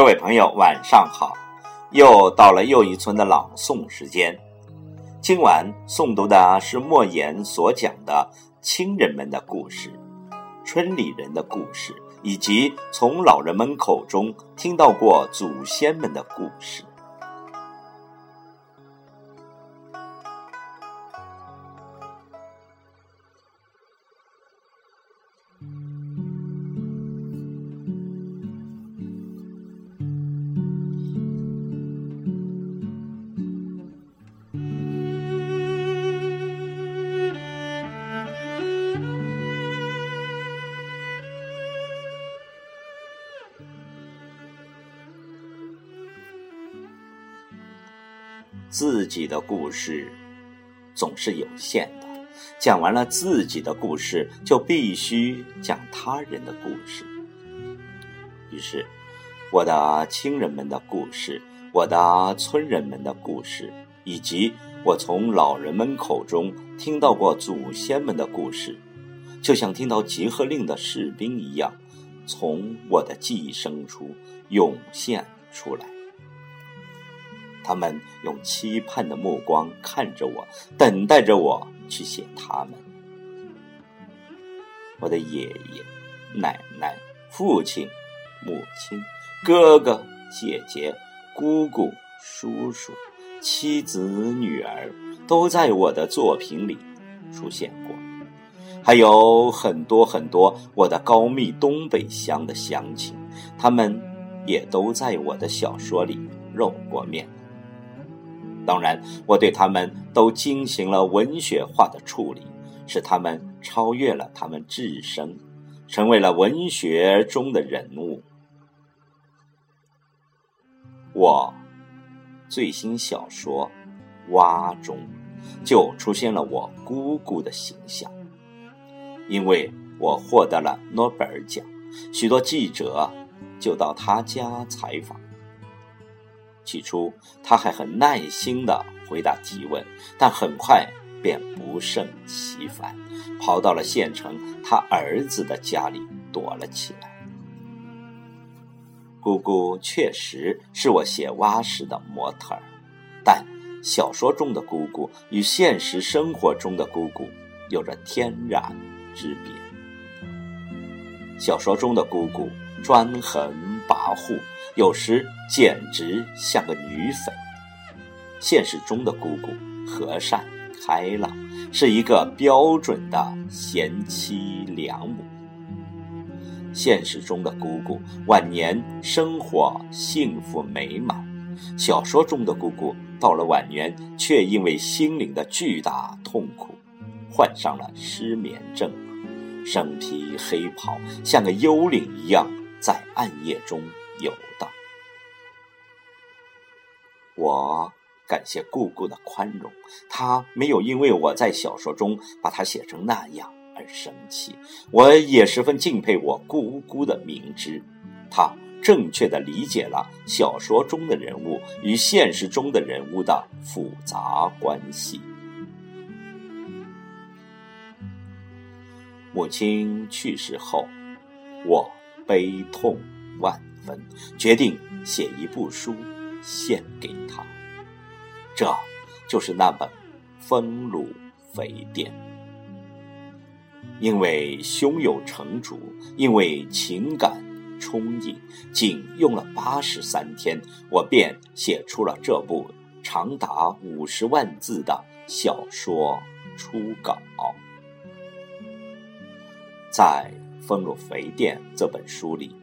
各位朋友，晚上好！又到了又一村的朗诵时间。今晚诵读的是莫言所讲的亲人们的故事、村里人的故事，以及从老人们口中听到过祖先们的故事。自己的故事总是有限的，讲完了自己的故事，就必须讲他人的故事。于是，我的亲人们的故事，我的村人们的故事，以及我从老人们口中听到过祖先们的故事，就像听到集合令的士兵一样，从我的记忆深处涌现出来。他们用期盼的目光看着我，等待着我去写他们。我的爷爷、奶奶、父亲、母亲、哥哥、姐姐、姑姑、叔叔、妻子、女儿，都在我的作品里出现过。还有很多很多我的高密东北乡的乡亲，他们也都在我的小说里露过面。当然，我对他们都进行了文学化的处理，使他们超越了他们自身，成为了文学中的人物。我最新小说《蛙》中就出现了我姑姑的形象，因为我获得了诺贝尔奖，许多记者就到他家采访。起初，他还很耐心的回答提问，但很快便不胜其烦，跑到了县城他儿子的家里躲了起来。姑姑确实是我写蛙时的模特儿，但小说中的姑姑与现实生活中的姑姑有着天壤之别。小说中的姑姑专横跋扈。有时简直像个女匪。现实中的姑姑和善开朗，是一个标准的贤妻良母。现实中的姑姑晚年生活幸福美满，小说中的姑姑到了晚年却因为心灵的巨大痛苦，患上了失眠症，身披黑袍，像个幽灵一样在暗夜中。游荡，我感谢姑姑的宽容，她没有因为我在小说中把她写成那样而生气。我也十分敬佩我姑姑的明智，她正确的理解了小说中的人物与现实中的人物的复杂关系。母亲去世后，我悲痛万。分决定写一部书献给他，这就是那本《丰乳肥店》。因为胸有成竹，因为情感充盈，仅用了八十三天，我便写出了这部长达五十万字的小说初稿。在《丰乳肥店》这本书里。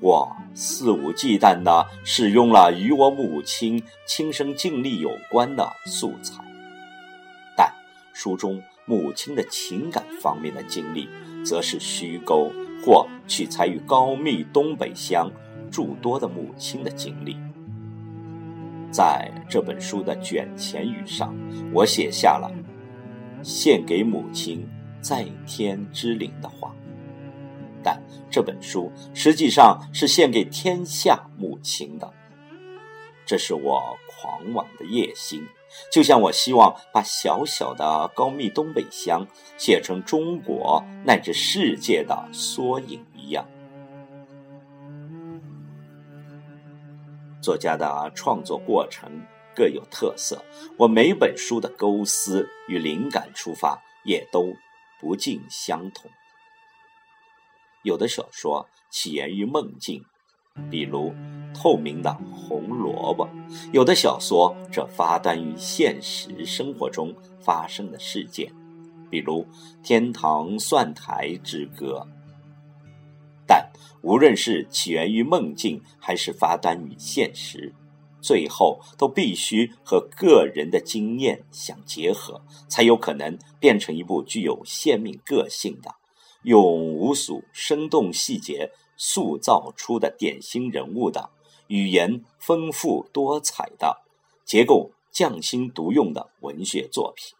我肆无忌惮地使用了与我母亲亲身经历有关的素材，但书中母亲的情感方面的经历则是虚构或取材于高密东北乡诸多的母亲的经历。在这本书的卷前语上，我写下了“献给母亲在天之灵”的话。但这本书实际上是献给天下母亲的，这是我狂妄的野心，就像我希望把小小的高密东北乡写成中国乃至世界的缩影一样。作家的创作过程各有特色，我每本书的构思与灵感出发也都不尽相同。有的小说起源于梦境，比如《透明的红萝卜》；有的小说则发端于现实生活中发生的事件，比如《天堂蒜苔之歌》。但无论是起源于梦境，还是发端于现实，最后都必须和个人的经验相结合，才有可能变成一部具有鲜明个性的、用无数生动细节塑造出的典型人物的、语言丰富多彩的、结构匠心独用的文学作品。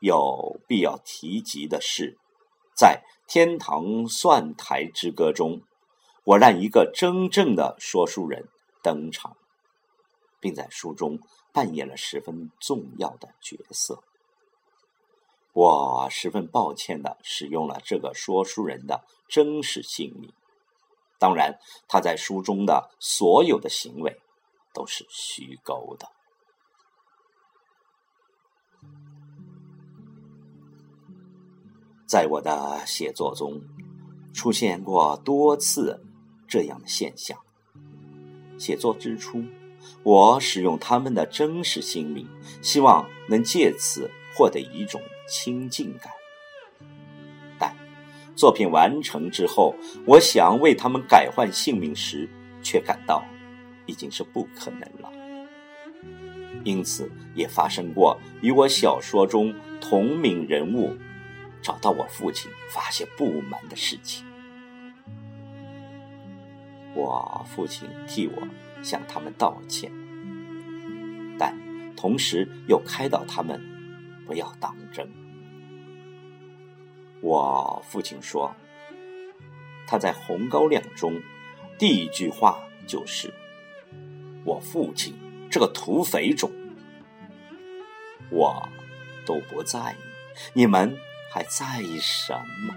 有必要提及的是。在《天堂蒜台之歌》中，我让一个真正的说书人登场，并在书中扮演了十分重要的角色。我十分抱歉的使用了这个说书人的真实姓名，当然，他在书中的所有的行为都是虚构的。在我的写作中，出现过多次这样的现象。写作之初，我使用他们的真实姓名，希望能借此获得一种亲近感。但作品完成之后，我想为他们改换姓名时，却感到已经是不可能了。因此，也发生过与我小说中同名人物。找到我父亲发泄不满的事情，我父亲替我向他们道歉，但同时又开导他们不要当真。我父亲说，他在《红高粱》中第一句话就是：“我父亲这个土匪种，我都不在意，你们。”还在意什么？